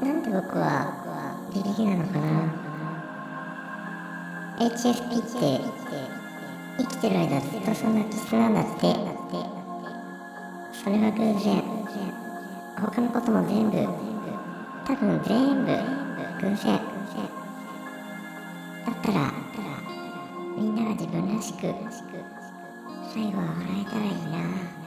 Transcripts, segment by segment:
なんで僕はビビリなのかな。HSP って生きてる間ずっとそんな気質なんだって。それは偶然。他のことも全部。多分全部偶然。だったらみんなが自分らしく最後は笑えたらいいな。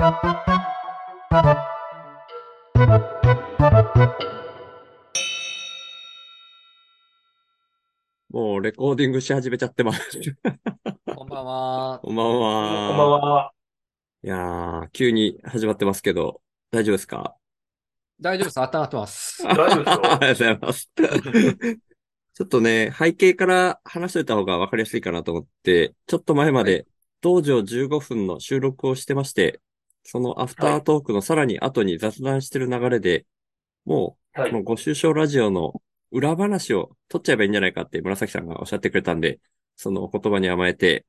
もうレコーディングし始めちゃってます。こんばんは。こんばんこんばんは。は。いやー、急に始まってますけど、大丈夫ですか？大丈夫です。温まってます。大丈夫ですよ。ありがとうございます。ちょっとね、背景から話しといた方が分かりやすいかなと思って、ちょっと前まはで、道場15分の収録をしてまして、そのアフタートークのさらに後に雑談してる流れで、もう、はいこのご愁傷ラジオの裏話を取っちゃえばいいんじゃないかって紫さんがおっしゃってくれたんで、そのお言葉に甘えて、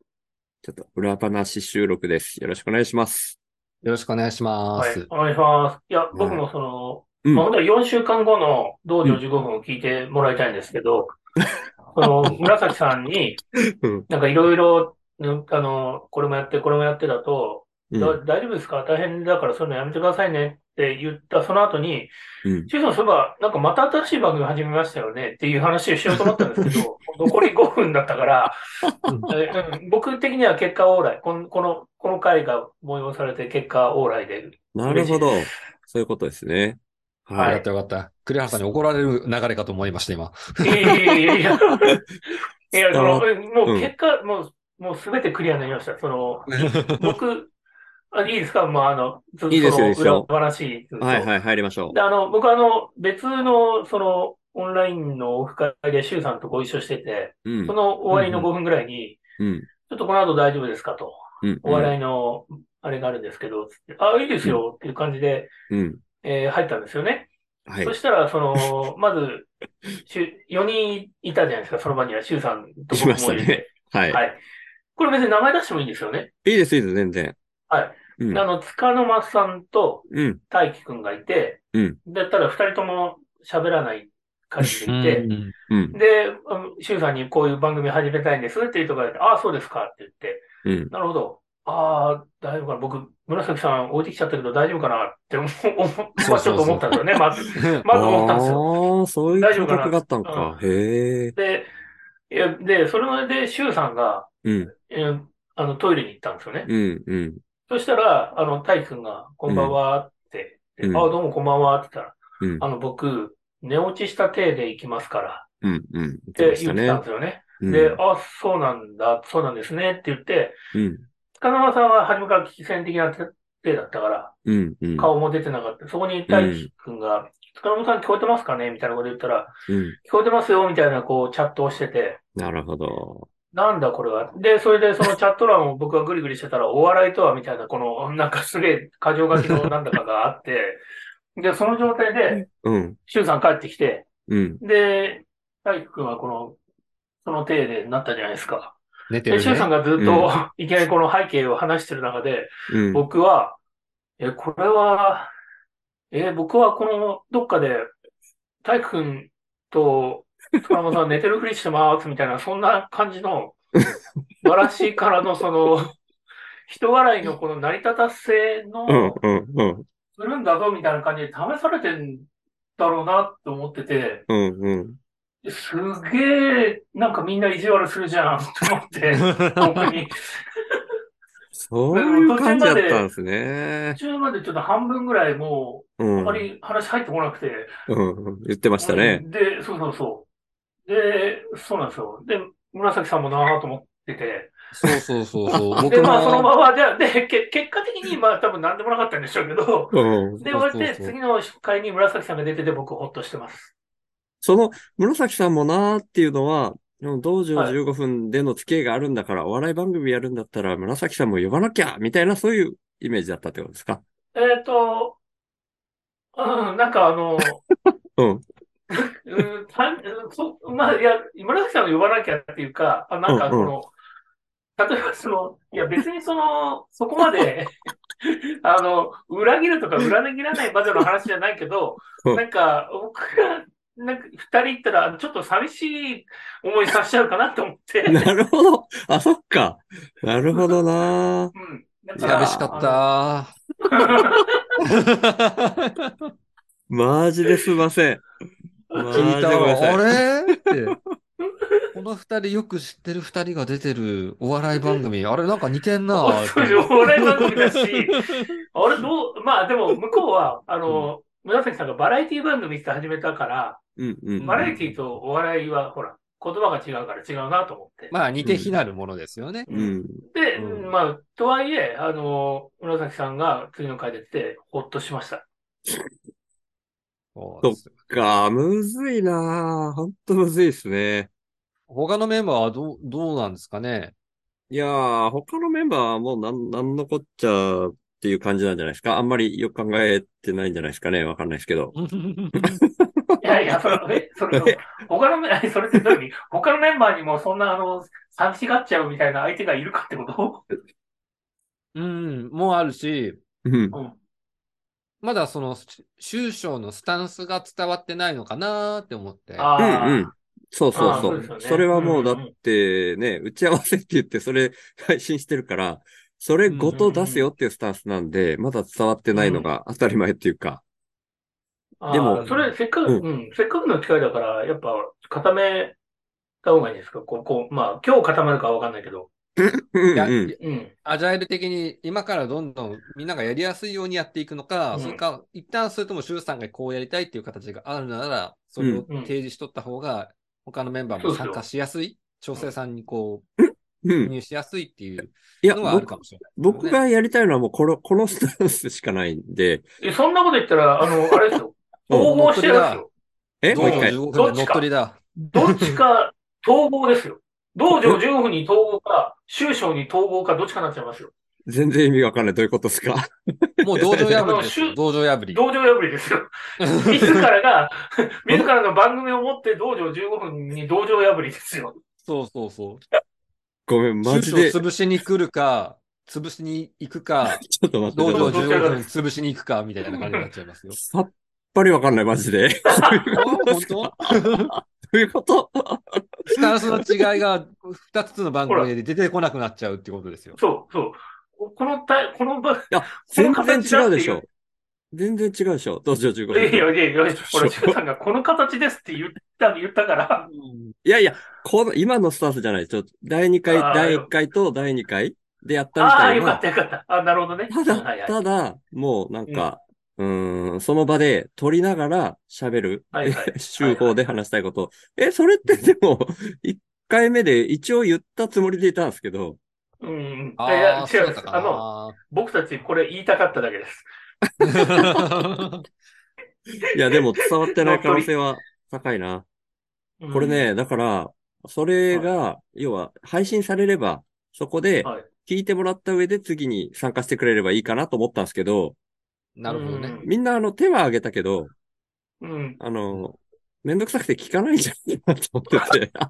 ちょっと裏話収録です。よろしくお願いします。よろしくお願いしまはいす。。お願いします。いや、僕もその、うんまあ、本当は4週間後の道場15分を聞いてもらいたいんですけど、その、紫さんに、うん。なんかいろいろ、ぬあの、これもやって、これもやってだと、うん。だ大丈夫ですか？大変だからそういうのやめてくださいねって言ったその後に、うん。シュウさん、そういえば、なんかまた新しい番組始めましたよねっていう話をしようと思ったんですけど、残り5分だったから、えうん 僕的には結果オーライ。この、この、この回が催されて結果オーライで。なるほど。そういうことですね。よはい。かったよかった。栗原さんに怒られる流れかと思いました、今。いやいやいやいやいや。いや、その、もううん結果、もう、もうすべてクリアになりました。その、僕、あ、いいですか？まあ、あの、ずっといいですよそのいいですよ裏話ずっとはいはい、入りましょで、あの、僕あの、別の、その、オンラインのオフ会でシュウさんとご一緒してて、う。うんそ。の終わりの5分ぐらいに、うん。ちょっとこの後大丈夫ですかと、うん。お笑いの、あれがあるんですけど、つってあ、いいですよっていう感じで、うん。えー入ったんですよね。はいそ。したら、その、まず、しゅ4人いたじゃないですか、その場には、シュウさんと僕しましたねもいて。はい。はい。これ別に名前出してもいいんですよね。いいです、いいです、全然。はい。うんあ。の、塚の間さんとうん。大輝くんがいて、うん。だったら二人とも喋らない感じでいて、うんうん。で、うんシュウさんにこういう番組始めたいんですっていうところで、ああ、そうですかって言って、うん。なるほど。ああ、大丈夫かな。僕、紫さん置いてきちゃったけど大丈夫かなって思う、思うまあちょっと思ったんですよね。まず、まず思ったんですよ。ああ、そういう感大丈夫かな？覚があったのか。へえ。で、いや、で、それで、シュウさんが、うん。えーあの、トイレに行ったんですよね。うん。うん。そしたら、あの、大輝くんが、こんばんはって、でうんああ、どうもこんばんはって言ったら、うん。あの、僕、寝落ちした体で行きますから、うん。うん。言っって言ってたんねで。すよね。うん。で、あ、そうなんだ、そうなんですねって言って、うん。塚沼さんは初めから危機戦的な手だったから、うん。うん。顔も出てなかった。そこに大輝くんが、塚沼さん聞こえてますかねみたいなこと言ったら、うん。聞こえてますよみたいな、こう、チャットをしてて、なるほど。なんだこれは。で、それでそのチャット欄を 僕がグリグリしてたら、お笑いとはみたいな、この、なんかすげえ、過剰書きの なんだかがあって、で、その状態で、うん。シュウさん帰ってきて、うん。で、大輝くんはこの、その体でなったじゃないですか。で、寝てるシュウさんね。がずっと、いきなりこの背景を話してる中で、うん。僕は、え、これは、え、僕はこの、どっかで、大輝くんと、塚山さん寝てるふりしてますみたいな、そんな感じの、笑らしいからの、その、人笑いのこの成り立たせの、うん。うん。うん。するんだぞみたいな感じで試されてんだろうなって思ってて、うん。うん。すげえ、なんかみんな意地悪するじゃんって思って、僕に。そういう感じだったんですね途。中までちょっと半分ぐらいもう、うん。あまり話入ってこなくて、うん。言ってましたねう。んで、そうそうそう。で、そうなんですよ。で、紫さんもなぁと思ってて。そうそうそうそう。で、僕まあ、そのまも、ま、で、で、け結果的に、まあ、多分何でもなかったんでしょうけど、うん。で、終わって、次の回に紫さんが出てて、僕、ほっとしてます。その、紫さんもなーっていうのは、道場はい15分での付き合いがあるんだから、お笑い番組やるんだったら、紫さんも呼ばなきゃみたいな、そういうイメージだったってことですか？えっと、うん、なんかあの、うん。うん、たそまあ、いや、紫さんを呼ばなきゃっていうか、あなんかこの、例えばその、いや別にその、そこまで、あの、裏切るとか裏切らないまでの話じゃないけど、うんなんか、僕が、なんか、二人行ったら、ちょっと寂しい思いさせちゃうかなと思って。なるほど。あ、そっか。なるほどな。うん。寂しかった。マジですいません。聞いたわ。あれ？って。この二人よく知ってる二人が出てるお笑い番組、あれなんか似てんなあそういうお笑い番組だし、あれどう、まあでも向こうは、あの、紫さんがバラエティ番組って始めたから、うんうん。バラエティとお笑いは、ほら、言葉が違うから違うなと思って。まあ似て非なるものですよね。うん。で、うんまあ、とはいえ、あの、紫さんが次の回出て、ほっとしました。そうですか、むずいなほんとむずいですね。他のメンバーはどう、どうなんですかね？いやー、他のメンバーはもうなん、なんのこっちゃっていう感じなんじゃないですか？あんまりよく考えてないんじゃないですかね？わかんないですけど。いやいや、それ、え、それ、他のメン、それってどういう意味？他のメンバーにもそんな、あの、寂しがっちゃうみたいな相手がいるかってこと？うん、もうあるし、うん。うん。まだその、し終章のスタンスが伝わってないのかなーって思って。うんああ、うん。そうそうそそううですよねそれはもうだうんうんうんってね、打ち合わせって言ってそれ配信してるから、それごと出すよっていうスタンスなんで、まだ伝わってないのが当たり前っていうか。でもそれ、せっかく、ううん、せっかくの機会だから、やっぱ、固めた方がいいんですか？こう、こう、まあ、今日固まるかはわかんないけど。アジャイル的に今からどんどんみんながやりやすいようにやっていくのか、うんそれか、一旦それともシュウさんがこうやりたいっていう形があるなら、それをうん提示しとった方が、他のメンバーも参加しやすい、調整さんにこう、うん。入しやすいっていういや、のはあるか僕もしれない、僕、がやりたいのはもうこの、このスタンスしかないんで、え、そんなこと言ったら、あの、あれですよ。統合してるんですよ。え？もう一回。15分で乗っ取りだ。どっちか統合ですよ。道場15分に統合か、終章に統合か、どっちかになっちゃいますよ。全然意味わかんない。どういうことですか？もう道場破りです 道場破り。道場破りですよ。自らが、自らの番組を持って道場15分に道場破りですよ。そうそうそう。ごめん、マジ終で。章潰しに来るか、潰しに行くか、ちょっと待って道場ちょっと待って。15分潰しに行くか、みたいな感じになっちゃいますよ。さっぱりわかんない、マジで。あ本当？どういうこと？スタンスの違いが2つの番組で出てこなくなっちゃうってことですよ。そう、そう。このた、この場、いや、全然違うでしょ。全然違うでしょ。道場15いやいや分。いやいや、俺、シュウさんがこの形ですって言った、言ったから、いやいや、この、今のスタンスじゃない。ちょっと、第2回、第1回と第2回でやったみああ、たいなよかっ。たよかった。あなるほどね。たはいだ、はい。ただ、もうなんか、うーん、その場で撮りながら喋る。はいはい 手法で話したいこと。え、それってでも、1回目で一応言ったつもりでいたんですけど、うん。いあや、あ、そう違うあの、僕たちこれ言いたかっただけです。な。いや、でも伝わってない可能性は高いな。うんこれ。ね、だから、それが、要は、配信されれば、そこではい。聞いてもらった上で次に参加してくれればいいかなと思ったんですけど、なるほどね。みんなあの手は挙げたけど、うん。あの、めんどくさくて聞かないんじゃないかなと思ってて。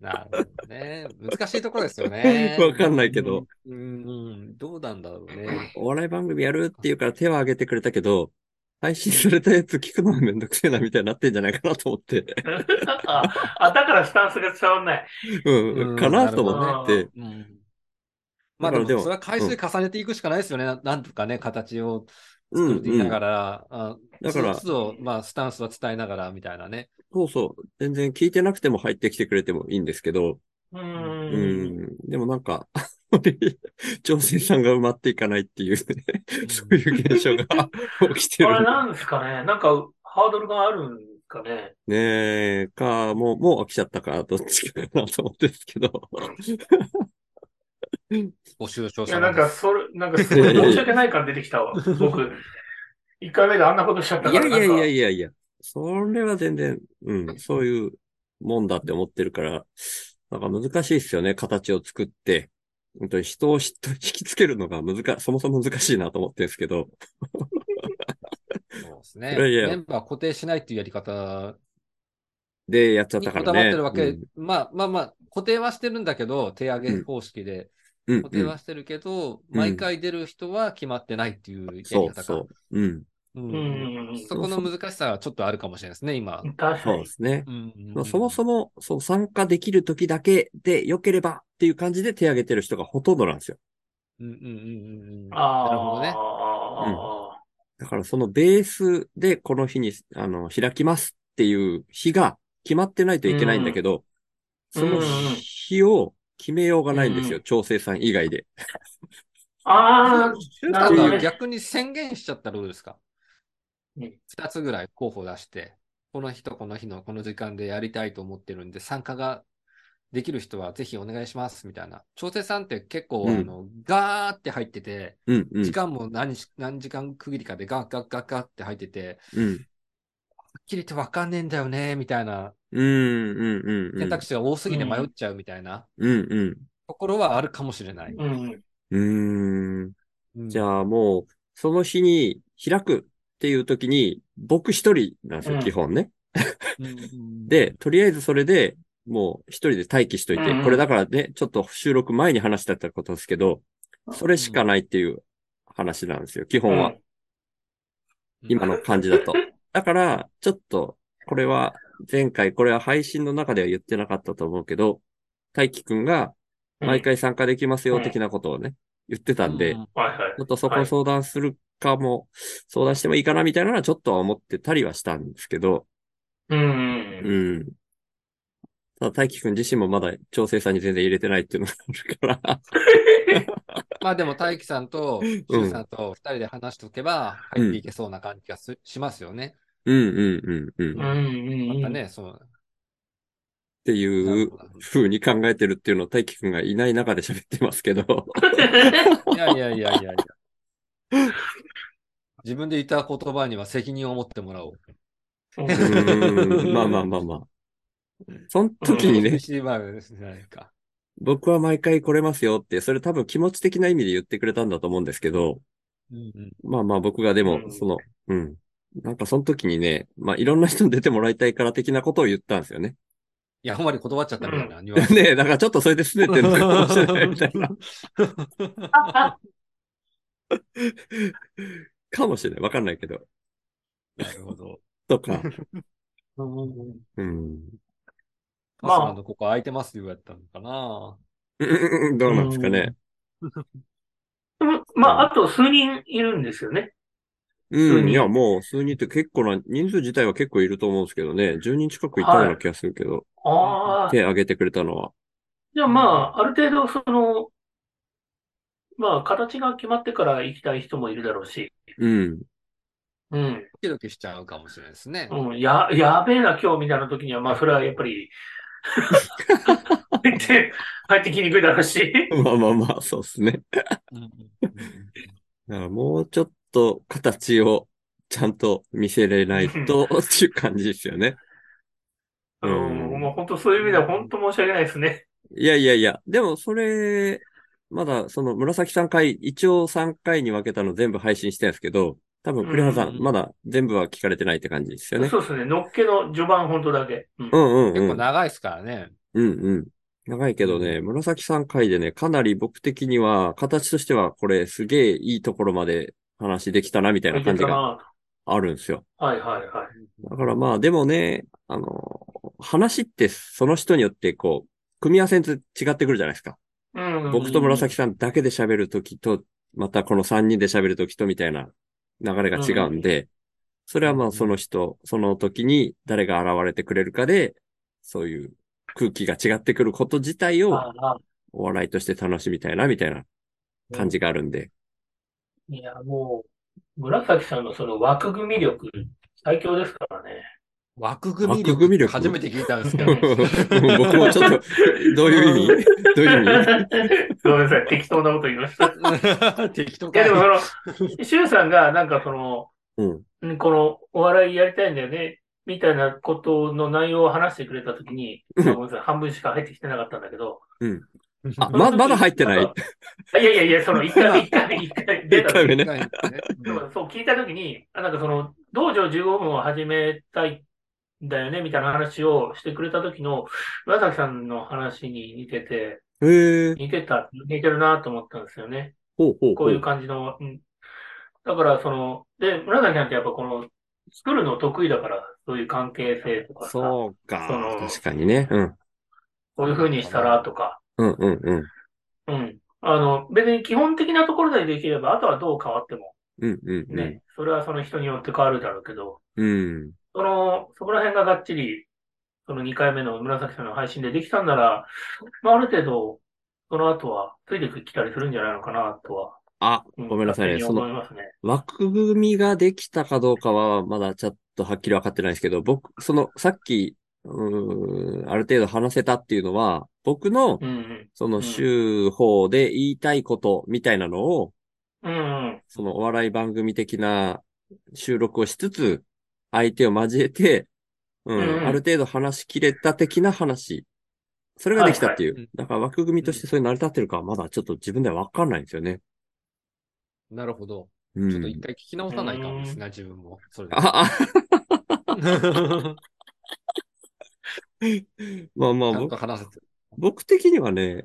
なるほどね。難しいところですよね。わかんないけど。うん、うん、どうなんだろうね。お笑い番組やるっていうから手は挙げてくれたけど、配信されたやつ聞くのもめんどくせえなみたいになってんじゃないかなと思って。あ、あだからスタンスが伝わんない。うん、うんかなと思って。うん。まあでも、だからでもそれは回数重ねていくしかないですよね。ななんとかね、形をうん、作っていながうん。ら、あだからまあ、スタンスは伝えながら、みたいなね。そうそう。全然聞いてなくても入ってきてくれてもいいんですけど、う。うんん。でもなんか、調整さんが埋まっていかないっていうね、そういう現象が 起きてる。これなんですかねなんか、ハードルがあるんですかねねえ、か、もう、もう飽きちゃったか、どっちかなと思ってるんですけど。募集詳いや、細なんか、それ、なんかすごい申し訳ない感出てきたわ。僕、一回目であんなことしちゃったいから。やいやいやなんかいやいや、それは全然、うん、そういうもんだって思ってるから、なんか難しいですよね、形を作って。本当に人をひ引きつけるのが難、そもそも難しいなと思ってるんですけど。そうですね。いやいやメンバー固定しないっていうやり方で、やっちゃっにたからね。こだわってるわけ。うんまあまあまあ、固定はしてるんだけど、手上げ方式で。うん、固定うん。はしてるけど、うん毎回出る人は決まってないっていうやり方か。そうそう。うん。ううんん。そこの難しさはちょっとあるかもしれないですね、今。そう確かに。ですね。うんうんまあそもそも、そう、参加できる時だけで良ければっていう感じで手挙げてる人がほとんどなんですよ。うんうんうんうんうん。あなるほどね。あ、だからそのベースでこの日に、あの、開きますっていう日が決まってないといけないんだけど、うんその日を決めようがないんですよ。調整さん以外で。ああ、なるほど逆に宣言しちゃったらどうですか？うん二つぐらい候補出して、この日とこの日のこの時間でやりたいと思ってるんで、参加ができる人はぜひお願いします、みたいな。調整さんって結構、うんあの、ガーって入ってて、うん、うん時。間も何し何時間区切りかでガッガッガッガッって入ってて、うん。はっきり言ってわかんねえんだよね、みたいなうん、うん、うん。うん選択肢が多すぎて迷っちゃうみたいなうん、うん。ところはあるかもしれない。うん。うーん。うんじゃあもう、その日に開くっていう時に、僕一人なんですよ、うん基本ね。で、とりあえずそれで、もう一人で待機しといて、うんこれだからね、ちょっと収録前に話してたことですけど、それしかないっていう話なんですよ、基本は。今の感じだと。だから、ちょっと、これは、前回、これは配信の中では言ってなかったと思うけど、大輝くんが、毎回参加できますよ、うん的なことをね、言ってたんで、うんはいはいちょっとそこ相談するかも、相談してもいいかなみたいなのはちょっとは思ってたりはしたんですけど、うん。ううん。ん。ただ、大輝くん自身もまだ調整さんに全然入れてないっていうのがあるから、まあでも、大輝さんと、シュウさんと二人で話しておけば、入っていけそうな感じがすしますよね。うんうんうんうん。っうんうんうん。またね、そう。ていう風に考えてるっていうのを大輝くんがいない中で喋ってますけど、いやいやいやいやいや。自分で言った言葉には責任を持ってもらおう。うまあまあまあまあ。その時にね。僕は毎回来れますよって、それ多分気持ち的な意味で言ってくれたんだと思うんですけど、うんうんまあまあ僕がでもう、んその、うん。なんかその時にね、まあいろんな人に出てもらいたいから的なことを言ったんですよね。いや、あんまり断っちゃったみたいな。ねえ、だからちょっとそれで拗ねてるのかもしれないみたいな。かもしれない。わかんないけど。なるほど。とか。うんうん。パスマンのここ空いてますよ、やったのかな。うんどうなんですかね。でもまあ、あと数人いるんですよね。うん。人いや、もう数人って結構な、人数自体は結構いると思うんですけどね。10人近くいたような気がするけど、ああ、手挙げてくれたのは。じゃあまあ、ある程度、その、まあ、形が決まってから行きたい人もいるだろうし、うん。うん、ドキドキしちゃうかもしれないですね。うん、や、やべえな、今日みたいな時には、まあ、それはやっぱり、入って、入ってきにくいだろうし、まあまあまあ、そうですね。うんだからもうちょっと形をちゃんと見せれないとっていう感じですよね。う うんん、もう本当そういう意味では本当申し訳ないですね。いやいやいや、でもそれ、まだその紫さん回、一応3回に分けたの全部配信してるんですけど、多分栗原さうんん、まだ全部は聞かれてないって感じですよね。そうですね、のっけの序盤本当だけ。うんうんうん結うん。構長いですからね。うんうん。長いけどね、紫さん回でね、かなり僕的には、形としてはこれすげえいいところまで話できたなみたいな感じがな。あるんですよ。はいはいはい。だからまあ、でもね、あの、話ってその人によってこう、組み合わせに違ってくるじゃないですか。うん、僕と紫さんだけで喋るときと、またこの3人で喋るときとみたいな流れが違うんで、それはまあその人、その時に誰が現れてくれるかで、そういう空気が違ってくること自体をお笑いとして楽しみたいなみたいな感じがあるんで。いや、もう、紫さんのその枠組み力、最強ですからね。枠組み枠組み力？力初めて聞いたんですけど。僕もちょっと、どういう意味？どういう意味？ごめんなさい、適当なこと言いました。い 適当かや、でもいその、シュウさんがなんかその、うん。うんこのお笑いやりたいんだよね、みたいなことの内容を話してくれたときに、ごめんなさい、半分しか入ってきてなかったんだけど、あ、ま、まだ入ってない？いやいやいや、その一回目、一回目、一回目出た 一回目ね。そうそう聞いたときに、あなんかその、道場15分を始めたいだよね、みたいな話をしてくれた時の、紫さんの話に似てて。似てた、似てるなと思ったんですよね。ほうほうほこういう感じの、うん。だから、その、で、紫さんってやっぱこの、作るの得意だから、そういう関係性とかさ、そうか。その確かにね。うん。こういう風にしたらとか、うんうんうん。うん。あの、別に基本的なところでできれば、あとはどう変わってもうんうんうん。ね、それはその人によって変わるだろうけど、うん。その、そこら辺ががっちり、その2回目の紫さんの配信でできたんなら、まあ、ある程度、その後はついてきたりするんじゃないのかなとは、あ、うごめんなさいね。その勝手に思いますね。枠組みができたかどうかは、まだちょっとはっきり分かってないですけど、僕、その、さっき、うーん、ある程度話せたっていうのは、僕の、うんうん。その、週報で言いたいことみたいなのを、うんうん。そのお笑い番組的な収録をしつつ、相手を交えて、うん、うんある程度話し切れた的な話。それができたっていう。はいはいだから枠組みとしてそれ成り立ってるかはまだちょっと自分では分かんないんですよね。なるほど。うん。ちょっと一回聞き直さないかんですね、自分も。それで。あ、あ、まあまあ、僕と話せて。僕的にはね、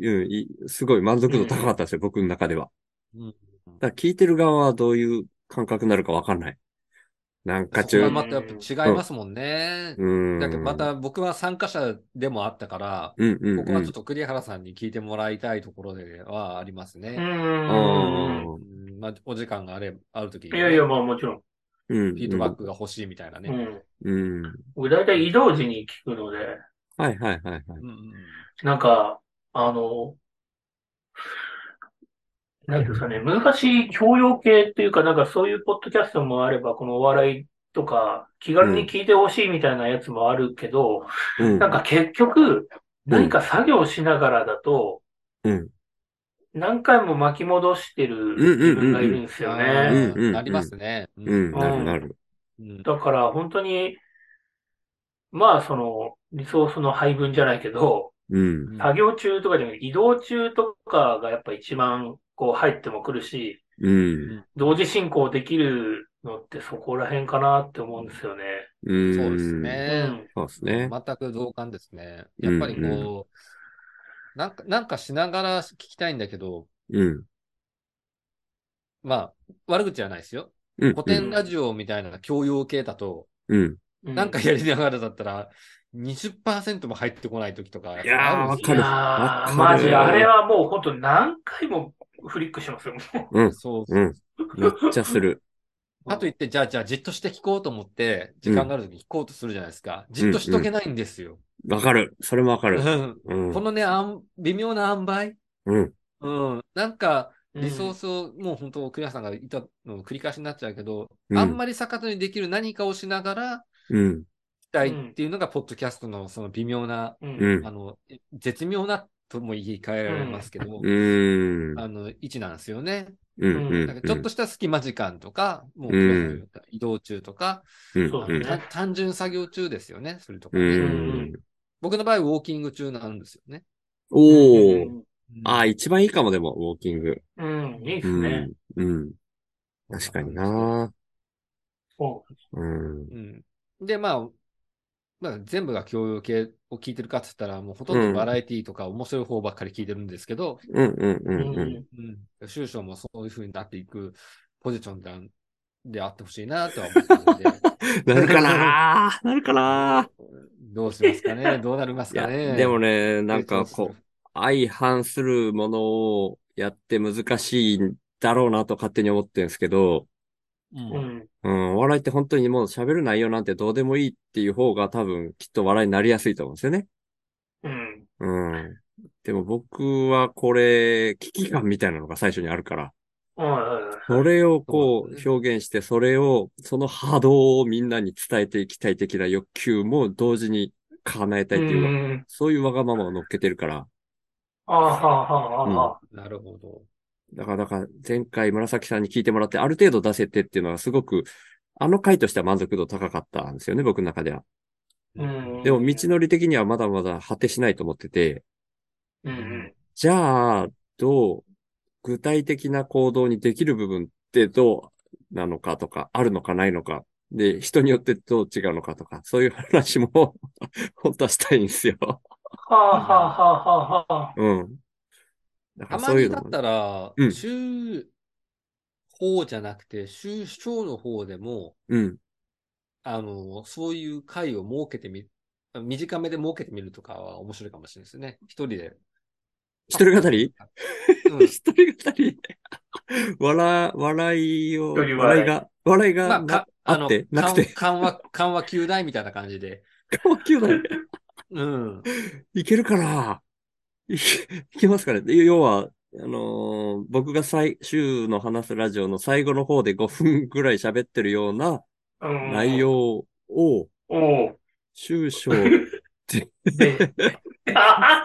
いうんいすごい満足度高かったですよ、僕の中では。うん。だから聞いてる側はどういう感覚になるか分かんない。なんか中そこは、またやっぱ違いますもんね。うん。だけどまた僕は参加者でもあったから、うんうん、うん。ここはちょっと栗原さんに聞いてもらいたいところではありますうね。ん。うんまあ、お時間があれあるときにいやいや、まあもちろん。うん、フィードバックが欲しいみたいなね。うん。うん。僕大体移動時に聞くので、はいはいはいはい。うんうんなんか、あの、なんていうんですかね、難しい教養系っていうか、なんかそういうポッドキャストもあれば、このお笑いとか、気軽に聞いてほしいみたいなやつもあるけど、うん。なんか結局、何か作業しながらだと、うん。何回も巻き戻してる自分がいるんですよあね。なりますね。ううん、なるなる。うんだから本当に、まあその、リソースの配分じゃないけど、うん。作業中とかじゃなくて移動中とかがやっぱ一番こう入ってもくるし、うん。同時進行できるのってそこら辺かなって思うんですよね。うん。そうですうね。ん。そうですね。全く同感ですね。やっぱりこう、なんか、なんかしながら聞きたいんだけど、うん。まあ、悪口じゃないですよ。うん。古典ラジオみたいな教養系だと、うん。なんかやりながらだったら、20%も入ってこない時とか。いやーわいかるやー、わかるマジ、あれはもう本当何回もフリックしますよ。もうん。そううん。めっちゃする。かといって、じゃあ、じゃあ、じっとして聞こうと思って、時間がある時に聞こうとするじゃないですか。じっとしとけないんですよ。わかる。それもわかる。こ。のね、あん微妙な塩梅？うん。うん。なんか、うリソースを、もう本当、栗原さんが言ったの繰り返しになっちゃうけど、うんあんまり逆手にできる何かをしながら、うん。したいっていうのが、ポッドキャストのその微妙な、うんうんあの、絶妙なとも言い換えられますけども、うん。あの、位置なんですよね。うん。うん。だからちょっとした隙間時間とか、もう移動中とか、単純作業中ですよね、それとかうね、ん。僕の場合、ウォーキング中なんですよね。おー。うんああ、一番いいかもでも、ウォーキング。うん、いいでうすね。ん。うん。確かになそうん。うん。で、まあ、まあ、全部が教養系を聞いてるかって言ったら、もうほとんどバラエティとか面白い方ばっかり聞いてるんですけど、うんうんうう。んうん。うん。修章もそういう風になっていくポジションでであってほしいなとは思ってるので、なるかななるかなどうしますかね？どうなりますかね？でもね、なんかこう、相反するものをやって難しいんだろうなと勝手に思ってるんですけど、う。んん。うん、お笑いって本当にもう喋る内容なんてどうでもいいっていう方が多分きっと笑いになりやすいと思うんですよね。うん。うん。でも僕はこれ、危機感みたいなのが最初にあるから、それをこう表現して、それを、その波動をみんなに伝えていきたい的な欲求も同時に叶えたいっていう。そういうわがままを乗っけてるから、ああ、はあ、はあ、はあ。なるほど。だから、だから前回紫さんに聞いてもらってある程度出せてっていうのはすごく、あの回としては満足度高かったんですよね、僕の中では。うん。でも道のり的にはまだまだ果てしないと思ってて、うんうん。じゃあ、どう、具体的な行動にできる部分ってどうなのかとか、あるのかないのか、で、人によってどう違うのかとか、そういう話も 本当はしたいんですよ。はあはあはあはあはあ。うん。だからそういうのもにだったらう、ん州法じゃなくて、州首長の方でも、うん。あの、そういう会を設けてみ、短めで設けてみるとかは面白いかもしれないですね。一人で。一人語り？うん。一人語り。笑、笑いを、笑い。が、笑いがまあ、なか、あって、なくて、緩和、緩和球大みたいな感じで。高級だね。うん。いけるかな？いけますかね？で要は、あのー僕が最、週の話すラジオの最後の方で5分ぐらい喋ってるようなうん。内。容を、おう。終章、で、あ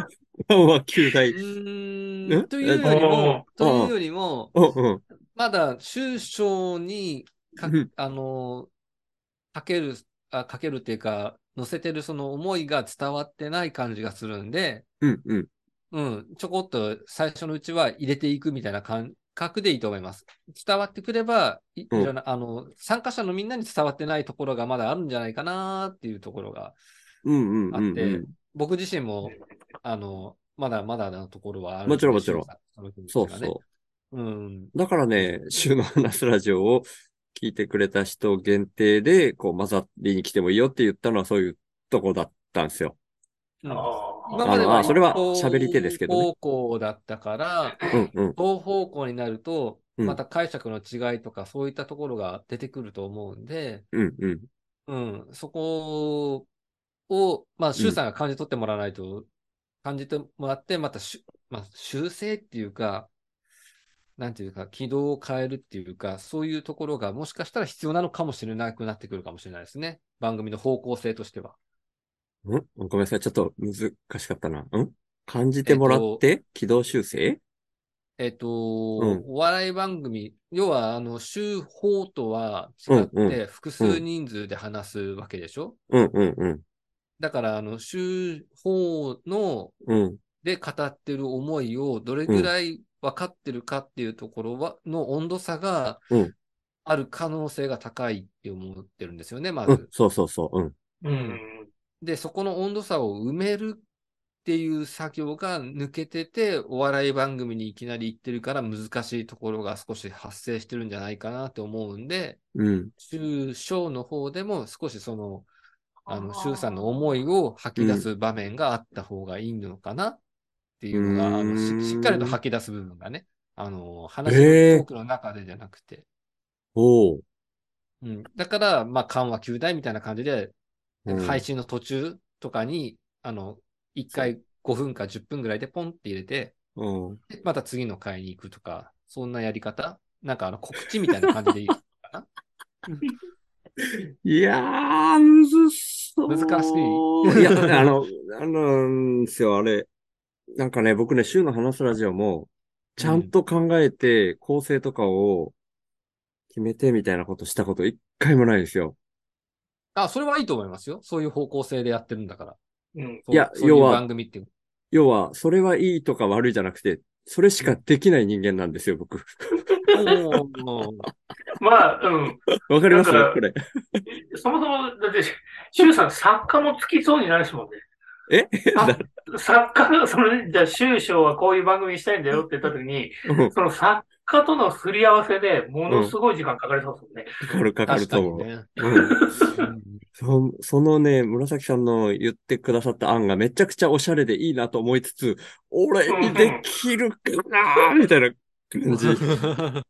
は旧大。うん。というよりも、うんというよりも。まだ終章にかうん、あの、かける、あ、かけるっていうか、載せてるその思いが伝わってない感じがするんで、うんうん。うん、ちょこっと最初のうちは入れていくみたいな感覚でいいと思います。伝わってくれば、いいうんろんな、あの、参加者のみんなに伝わってないところがまだあるんじゃないかなっていうところが、うんうんうんあってうん。僕自身も、あの、まだまだなところはある。もちろんもちろんそうそう。うん。だからね、週の話すラジオを聞いてくれた人限定で、こう混ざりに来てもいいよって言ったのはそういうとこだったんですよ。うんあ今まではあのあそれは喋り手ですけどね方向だったから、うんうん。同方向になると、うんまた解釈の違いとか、そういったところが出てくると思うんで、うんうん。うん、そこを、まあ、周さんが感じ取ってもらわないと、感じてもらって、またしゅ、まあ、修正っていうか、なんていうか、軌道を変えるっていうか、そういうところがもしかしたら必要なのかもしれなくなってくるかもしれないですね。番組の方向性としては。ん？ごめんなさい。ちょっと難しかったな。ん？感じてもらって、軌道修正？えっと、うんお笑い番組、要は、あの、週法とは違っうんて、複数人数で話すわけでしょ、うんうんうん。だから、あの、週法の、うん。で語ってる思いをどれぐらい分かってるかっていうところは、の温度差がうんある可能性が高いって思ってるんですよね、まず。うん。そうそうそう。うん。うん。で、そこの温度差を埋めるっていう作業が抜けてて、お笑い番組にいきなり行ってるから難しいところが少し発生してるんじゃないかなって思うんで、うん。週章の方でも少しその、あの、周さんの思いを吐き出す場面があった方がいいのかなっていうのが、あのし、しっかりと吐き出す部分がね、あの、話のトークの中でじゃなくて、おう。うん。だから、まあ、緩和球大みたいな感じで、うん配信の途中とかに、あの、1回5分か10分ぐらいでポンって入れて、うん。でまた次の回に行くとか、そんなやり方なんかあの告知みたいな感じでいいかな？いやー、むずそう。難しい。いや、あの、あの、んですよ、あれ。なんかね、僕ね、週の話すラジオも、ちゃんと考えて、構成とかを決めてみたいなことしたこと一回もないですよ。あ、それはいいと思いますよ。そういう方向性でやってるんだから。うん。いや要は。要は、それはいいとか悪いじゃなくて、それしかできない人間なんですよ、僕。まあ、うん。わかります？これ。そもそも、だって、シュウさん作家もつきそうになるしもんね。え？作家が、その、じゃあ、シュウ賞はこういう番組にしたいんだよって言ったときに、うんその作家とのすり合わせでものすごい時間かかりそうですもんね。かかるかかると思う。そそのね、紫さんの言ってくださった案がめちゃくちゃおしゃれでいいなと思いつつ、俺にできるかなみたいな感じ。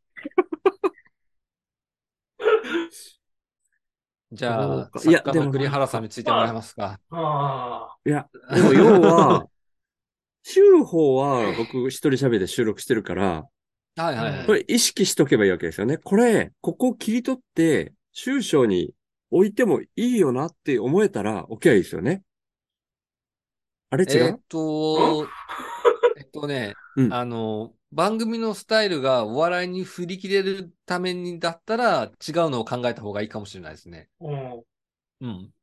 じゃあ、いやでもの栗原さんについてもらえますか？あいや、でも要は、週報は僕一人喋りで収録してるから、はいはいはい。これ意識しとけばいいわけですよね。これ、ここを切り取って、週章に置いてもいいよなって思えたら置きゃいいですよね。あれ違えーっうと、えっとね、うんあの、番組のスタイルがお笑いに振り切れるためにだったら違うのを考えた方がいいかもしれないですね。あ、うん。うん。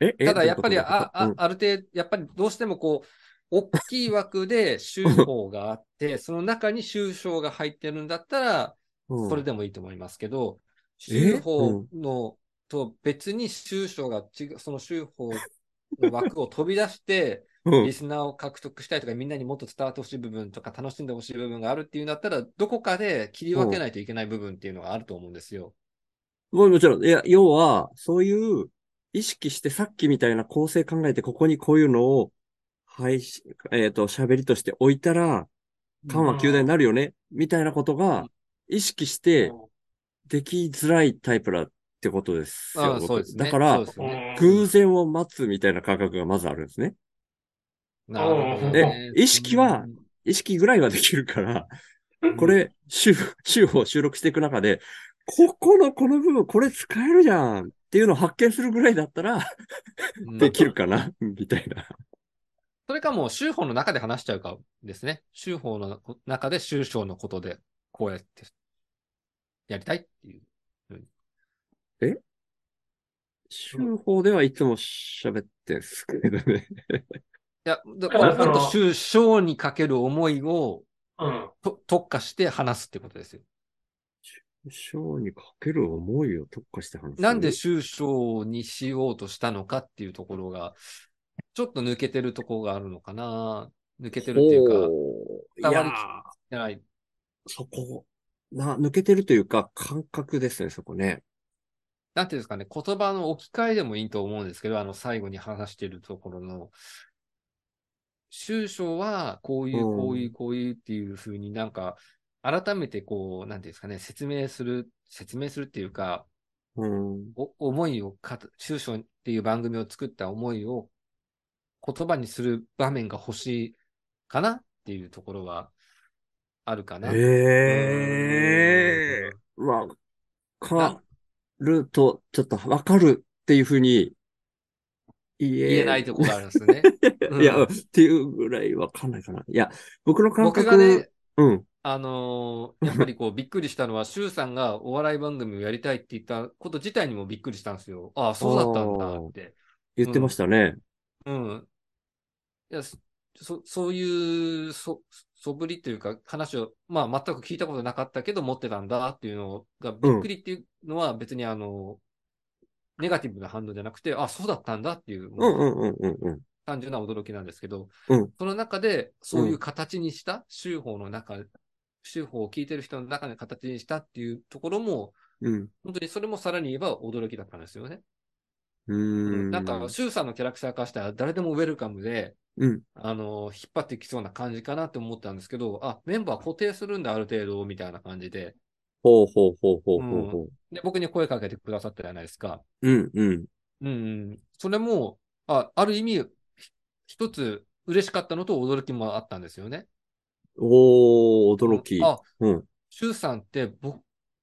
ええただやっぱり、あ、あ、ある程度、やっぱりどうしてもこう、大きい枠で週報があって、その中に週章が入ってるんだったら、うんそれでもいいと思いますけど、え？週報のと別に州章が違う、その州法の枠を飛び出して、うんリ。スナーを獲得したいとか、みんなにもっと伝わってほしい部分とか、楽しんでほしい部分があるっていうんだったら、どこかで切り分けないといけない部分っていうのがあると思うんですよ。もうもちろん、いや、要は、そういう、意識してさっきみたいな構成考えて、ここにこういうのを、配信、えっ、と、喋りとして置いたら、緩和球大になるよね、みたいなことが、意識してできづらいタイプだってことですよ。そうですね。だからね。偶然を待つみたいな感覚がまずあるんですね。なるほどでね。意識はうん意識ぐらいはできるから、うんこれ、週、週を収録していく中で、ここのこの部分、これ使えるじゃんっていうのを発見するぐらいだったら、うんできるかなみたいな。それかもう、州法の中で話しちゃうかですね。州法の中で州章のことで、こうやって、やりたいっていう。週報ではいつも喋ってんすけどね。いや、だだからそのもっと州章にかける思いをうん。と特化して話すってことですよ。章にかける思いを特化して話す。なんで州章にしようとしたのかっていうところが、ちょっと抜けてるところがあるのかな。抜けてるっていうか、いやない。そこ、な、抜けてるというか、感覚ですね、そこね。なんていうんですかね、言葉の置き換えでもいいと思うんですけど、あの最後に話しているところの、州章はこういう、うんこういう、こういうっていうふうになんか、改めてこう、なんていうんですかね、説明する、説明するっていうか、うん。お思いをかた、州章っていう番組を作った思いを言葉にする場面が欲しいかなっていうところはあるかな。ええまあ、かると、ちょっとわかるっていうふうに言え言えないところがあるんですよね。うんいや、っていうぐらいわかんないかな。いや、僕の感覚、僕がね、うん。あのーやっぱりこうびっくりしたのは、周さんがお笑い番組をやりたいって言ったこと自体にもびっくりしたんですよ。ああ、そうだったんだって。言ってましたね。うん。いや、そ、そそういう、そ、そぶりというか話を、まあ全く聞いたことなかったけど持ってたんだっていうのがびっくりっていうのは別にあの、ネガティブな反応じゃなくて、あ、そうだったんだっていう。単純な驚きなんですけど、うんその中でそういう形にした、州法の中、州法を聞いてる人の中で形にしたっていうところも、うん。本当にそれもさらに言えば驚きだったんですよね。うーん。なんか、州さんのキャラクター化したら誰でもウェルカムで、うん。あの、引っ張ってきそうな感じかなって思ったんですけど、あ、メンバー固定するんだ、ある程度、みたいな感じで。ほうほうほうほうほうほで、僕に声かけてくださったじゃないですか。う。うんうん。うんうん。それも、あ、ある意味、ひ一つ嬉しかったのと驚きもあったんですよね。おー、驚き。あ、うん。シュウさんってぼ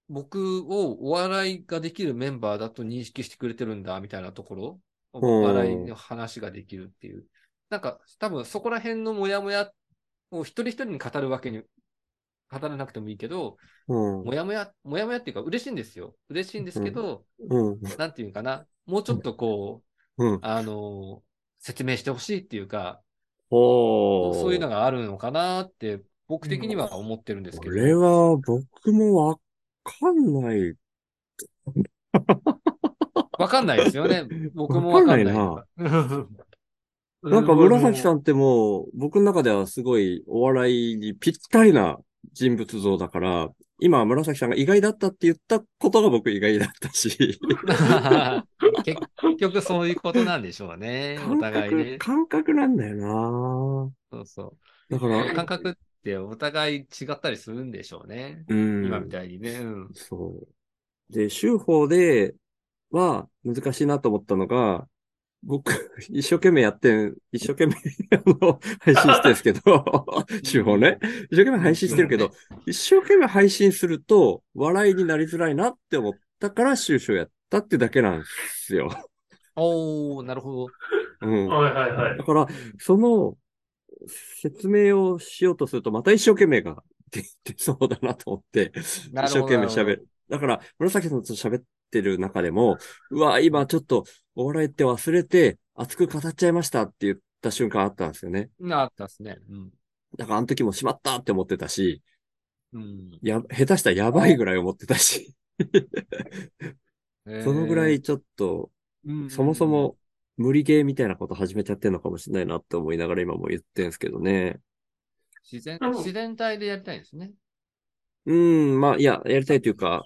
僕をお笑いができるメンバーだと認識してくれてるんだ、みたいなところ。んお笑いの話ができるっていう。なんか、多分そこら辺のモヤモヤを一人一人に語るわけに、語らなくてもいいけど、うん。もやもや、もやもやっていうか嬉しいんですよ。嬉しいんですけど、うん。なんていうかな。もうちょっとこう、うん。あの説明してほしいっていうか。そういうのがあるのかなって、僕的には思ってるんですけど。これは僕もわかんない。わかんないですよね。僕もわかんない。わな んか紫さんってもう、僕の中ではすごいお笑いにぴったりな人物像だから、今紫さんが意外だったって言ったことが僕意外だったし、結局そういうことなんでしょうね。お互いね。感覚なんだよなそうそだかう。ら、感覚ってお互い違ったりするんでしょうね。うん。今みたいにね。うん。そう。で、週報では難しいなと思ったのが、僕、一生懸命やってん、一生懸命 あの配信してるんですけど、週報ね。一生懸命配信してるけど、一生懸命配信すると笑いになりづらいなって思ったから週報やったってだけなんですよ。おー、なるほど。うん。はいはいはい。だから、その説明をしようとすると、また一生懸命が出てそうだなと思って、一生懸命喋る。だから、紫さんと喋ってる中でも、うわ、今ちょっとお笑いって忘れて、熱く語っちゃいましたって言った瞬間あったんですよね。なあったですね。うん。だからあの時もしまったって思ってたし、うん。や、下手したらやばいぐらい思ってたし。そのぐらいちょっと、うんそもそも無理ゲーみたいなこと始めちゃってんのかもしれないなって思いながら今も言ってんすけどね。自然、うん自然体でやりたいんですね。うん、まあ、いや、やりたいというか、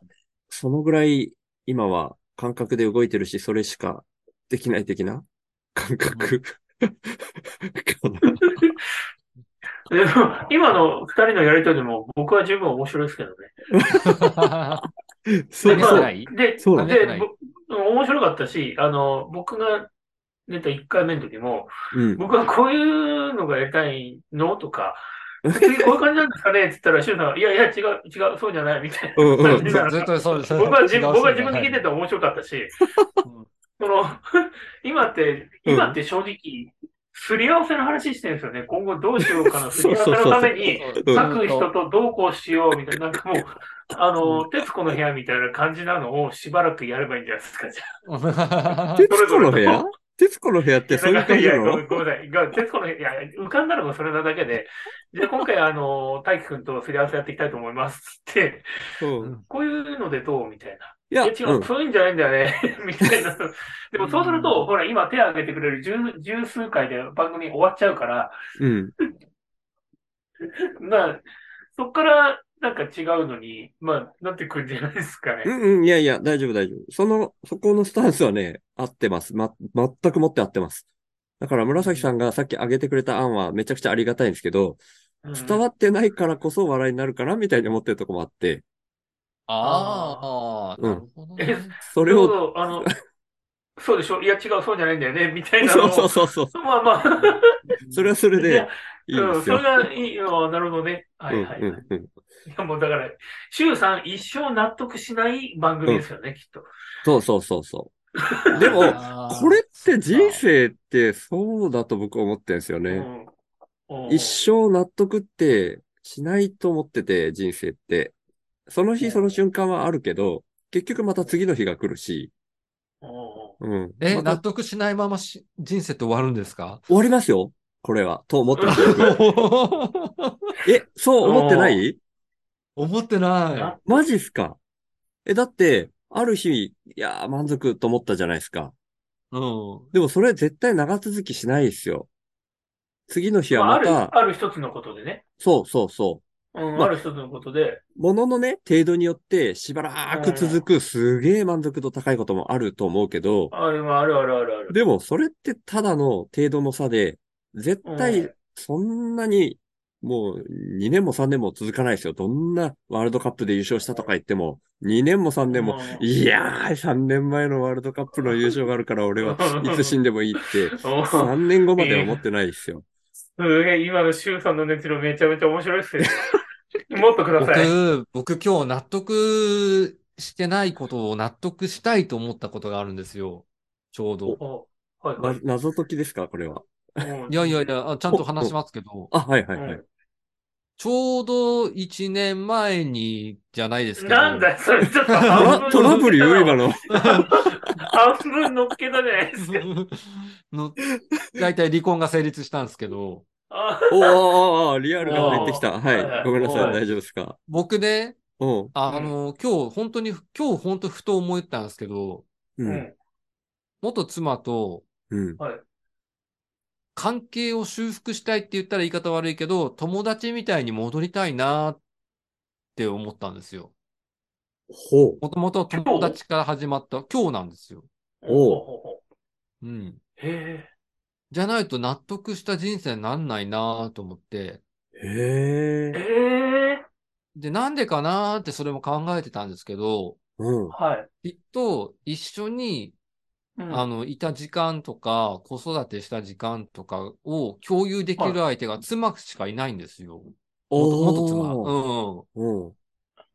そのぐらい今は感覚で動いてるし、それしかできない的な感覚かな。でも、今の二人のやりとりでも僕は十分面白いですけどね。そうで、そうで、ぼ面白かったし、あの、僕が出た1回目の時も、うん。僕はこういうのがやりたいのとか、次こういう感じなんですかね？って言ったら、シュウさんが、いやいや、違う、違う、そうじゃない、みたいな感じなのずっとそうです。僕は自分、僕は自分で聞いてて面白かったし、うん。その、今って、今って正直、すり合わせの話してるんですよね。今後どうしようかな、すり合わせのために、うん書く人とどうこうしようみたいな、なんかもう、あの、徹子の部屋みたいな感じなのをしばらくやればいいんじゃないですか、じゃあ。徹子の部屋？徹子の部屋ってそういう感じいや、なのごめんなさい。が徹子の部屋、いや、浮かんだのがそれなだけで、じゃあ今回、あの、大輝くんとすり合わせやっていきたいと思いますって、うん。こういうのでどうみたいな。いや、いや、違う、うん。そういうんじゃないんだよね、みたいな。でもそうすると、ほら、今手を挙げてくれる十十数回で番組終わっちゃうから、うん。まあ、そっからなんか違うのに、まあ、なってくるんじゃないですかね。うんうん、いやいや、大丈夫大丈夫。その、そこのスタンスはね、合ってます。ま、全くもって合ってます。だから紫さんがさっき挙げてくれた案はめちゃくちゃありがたいんですけど、伝わってないからこそ笑いになるかなみたいに思ってるとこもあって、ああ、なるほどね。それを、あの、そうでしょ？いや、違う、そうじゃないんだよね、みたいなそう。そうそうそう。まあまあ、それはそれでいやいですよ。それがいいよ、なるほどね。はいはい、はい。うんうんうん。いや、もうだから、周さん一生納得しない番組ですよね、きっと。そうそうそうそう。でも、これって人生ってそうだと僕は思ってるんですよね。うんうん一生納得ってしないと思ってて、人生って。その日その瞬間はあるけど、結局また次の日が来るし、うんうん。え、また納得しないままし人生って終わるんですか？終わりますよ。これは。と思ってます。え、そう思ってない？思ってないな。マジっすか？え、だって、ある日、いやー、満足と思ったじゃないですか。うん。でもそれ絶対長続きしないですよ。次の日はまあ、ある、また、ある一つのことでね。そうそうそう。うん、まあある一つのことで。もののね、程度によってしばらく続くすげえ満足度高いこともあると思うけど、ある、あるあるあるある。でもそれってただの程度の差で、絶うん対そんなにもう2年も3年も続かないですよ。どんなワールドカップで優勝したとか言っても、2年も3年も、うんいやー、3年前のワールドカップの優勝があるから俺はいつ死んでもいいって、お3年後までは思ってないですよ。すげえ、今の周さんの熱量めちゃめちゃ面白いっすよ。もっとください。僕、僕今日納得してないことを納得したいと思ったことがあるんですよ。ちょうど。おはいは。ない謎解きですか？これは。うんいやいやいや、あちゃんと話しますけど、あ、はいはいはい。ちょうど1年前にじゃないですけど、なんだよ、それちょっとト半分ラトラブルよ、今の。半分乗っけたじゃないですか。の、大体離婚が成立したんですけど、あおーおリアルが入ってきた。はい。ごめんなさ。はいい大丈夫ですか？僕ね、うん。あの、今日本当に、今日本当ふと思ったんですけど。元妻とうん。関係を修復したいって言ったら言い方悪いけど、友達みたいに戻りたいなって思ったんですよ。ほう。もともと友達から始まった今日なんですよ。おうん。へじゃないと納得した人生になんないなと思って。へえ。え。えで、なんでかなってそれも考えてたんですけど、うんえ。。はい。きっと一緒に、うんあの、いた時間とか、子育てした時間とかを共有できる相手が妻しかいないんですよ。元元妻。うん。うん。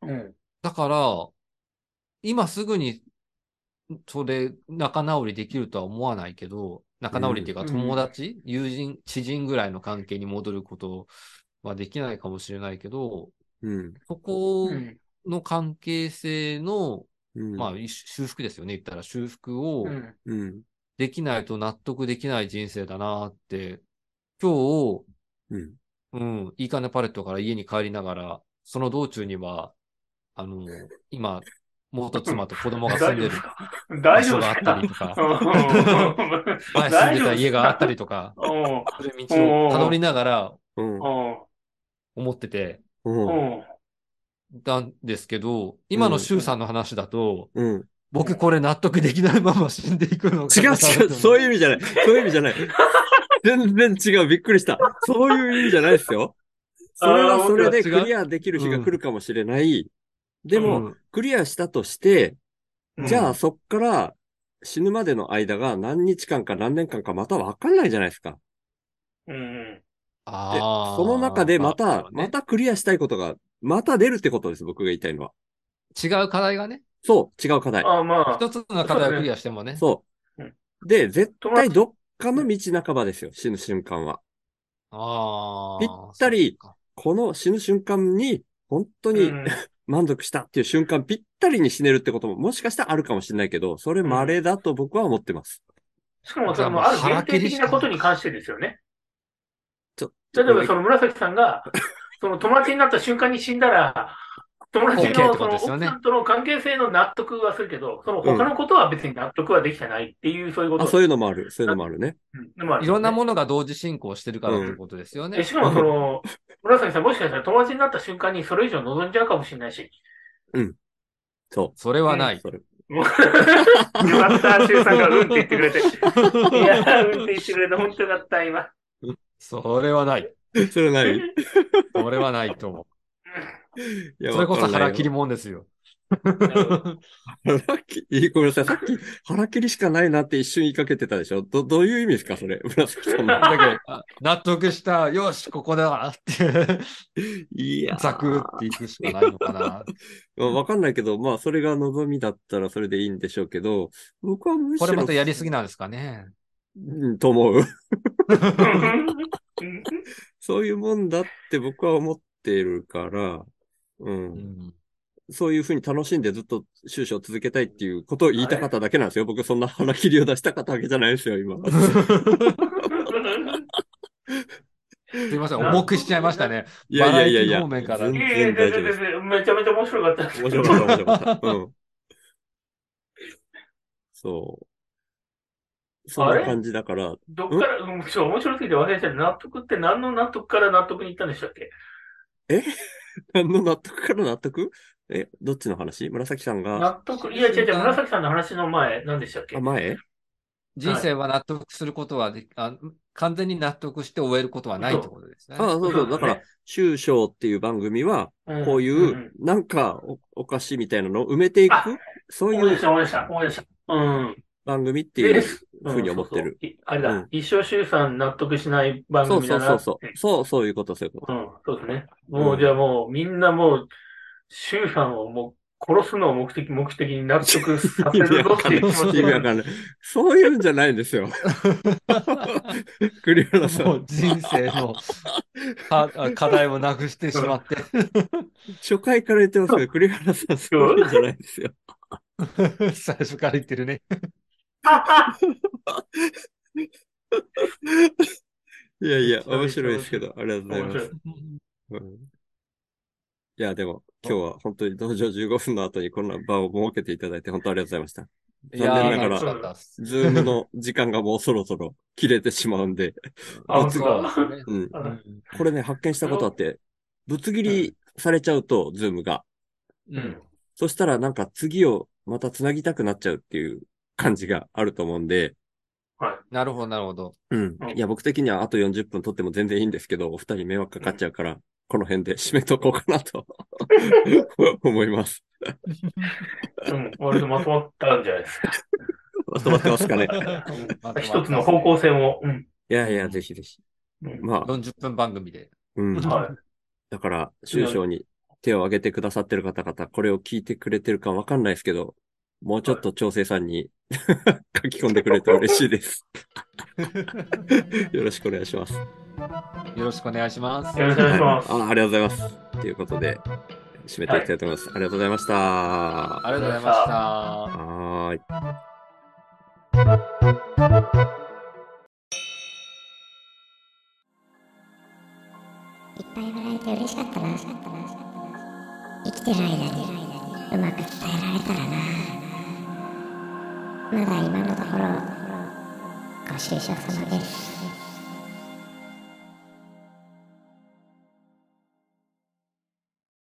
うん。だから、今すぐに、それ、仲直りできるとは思わないけど、仲直りっていうかうん友達、友人、知人ぐらいの関係に戻ることはできないかもしれないけど、うん。そこうん。の関係性の、うん。まあ、一修復ですよね。言ったら修復を。できないと納得できない人生だなって、今日、うん。うん、いいかねパレットから家に帰りながら、その道中には、あの、今、元妻と子供が住んでる 場大丈所があったりとか、うん前住んでた家があったりとか、うんそういう道を辿りながら思っててうん。うんたんですけど、今の周さんの話だと、うん。僕これ納得できないまま死んでいくのか違うな違う、そういう意味じゃない。そういう意味じゃない。全然違う、びっくりした。そういう意味じゃないですよ。それはそれでクリアできる日が来るかもしれない。でうも、んクリアしたとして、うんじゃあそっから死ぬまでの間が何日間か何年間かまたわかんないじゃないですか。うんその中でまあた、またクリアしたいことが、また出るってことです、僕が言いたいのは。違う課題がね、そう、違う課題。あまあ、一つの課題をクリアしてもね。そううん。で、絶対どっかの道半ばですよ、死ぬ瞬間は。ああ。ぴったりこの死ぬ瞬間に、本当にうん 満足したっていう瞬間ぴったりに死ねるってことももしかしたらあるかもしれないけど、それ稀だと僕は思ってます。しかもそれもある限定的なことに関してですよね。ちょ例えばその紫さんが、その友達になった瞬間に死んだら、友達のその奥さんとの関係性の納得はするけど、その他のことは別に納得はできてないっていう、そういうこと。あ、そういうのもある。そういうのもあるね。いろんなものが同時進行してるからってことですよね。えしかもその、紫さんもしかしたら友達になった瞬間にそれ以上望んじゃうかもしれないし。そそれはなう。い。よかった、シュウさんがうんって言ってくれて。いや、うんって言ってくれて、本当よかった、今。それはない。それない？いそれはないと思やう。それこそ腹切りわもんですよ。腹切り、ごめんなさい。さっき腹切りしかないなって一瞬言いかけてたでしょ？ど、どういう意味ですか？それ。紫さんの。だけ納得した、よし、ここだって、いやー。ザクっていくしかないのかな。まあわかんないけど、まあ、それが望みだったらそれでいいんでしょうけど、僕はむしろ。これまたやりすぎなんですかね。うん、と思う。うんそういうもんだって僕は思っているから、う。うんん。そういうふうに楽しんでずっと収支を続けたいっていうことを言いたかっただけなんですよ。僕そんな腹切りを出したかったわけじゃないですよ、今。すいません、重くしちゃいましたね。いやいやいやいや。めちゃめちゃ面白かった。面白かった、面白かった。うん。そう。そんな感じだから、どっから、うん、ちょ面白すぎて忘れちゃった。納得って何の納得から納得に行ったんでしたっけ？何の納得から納得？え、どっちの話？紫さんが、納得、いや違う違う、紫さんの話の前、何でしたっけ？あ、前？人生は納得することはで、あ完全に納得して終えることはないってことですね。あそうそう。だからね、中小っていう番組は、うんこういんう、なんかお、お菓子みたいなのを埋めていく？あ、そういう。思い出した、思い出した、思い出した。うん。番組っていうふうに思ってる。うんそうそういあれだ、うん一生周さん納得しない番組だな。そうそうそう。そう、そういうこと、そういうこと。うん、そうですね。もう、うんじゃあもう、みんなもう、周さんをもう、殺すのを目的、目的に納得させるぞってい。いう気持ち意味 わかんない。そういうんじゃないんですよ。栗原さ。もうん人生の課題をなくしてしまって。初回から言ってますけど、栗原さん、そういうんじゃないんですよ。最初から言ってるね。いやいや、面白いですけど、ありがとうございますい。。うんいや、でも、今日は本当に道場15分の後にこんな場を設けていただいて、本当ありがとうございました。残念ながら。ズームの時間がもうそろそろ切れてしまうんで、うこれね、発見したことあって、ぶつ切りされちゃうと、ズームが。うん。そしたらなんか次をまた繋ぎたくなっちゃうっていう感じがあると思うんで、なるほど、なるほど。うんうん。いや、僕的にはあと40分取っても全然いいんですけど、お二人迷惑かかっちゃうから、この辺で締めとこうかなと 思います。うん、割とまとまったんじゃないですか。まとまってますかね。うん一つの方向性も。うん。いやいや、ぜひぜひ。うんまあ、40分番組で。うん。はい。だから、終章に手を挙げてくださってる方々、これを聞いてくれてるかわかんないですけど、もうちょっと調整さんに 書き込んでくれて嬉しいです。よろしくお願いします。よろしくお願いします。よろしくお願いします。あありがとうございます。ということで、締めていきたいと思います。ありがとうございました。ありがとうございました。はーい。いっぱい笑えて嬉しかったな。生きてる間にうまく伝えられたらなまだ今のところご愁傷様です。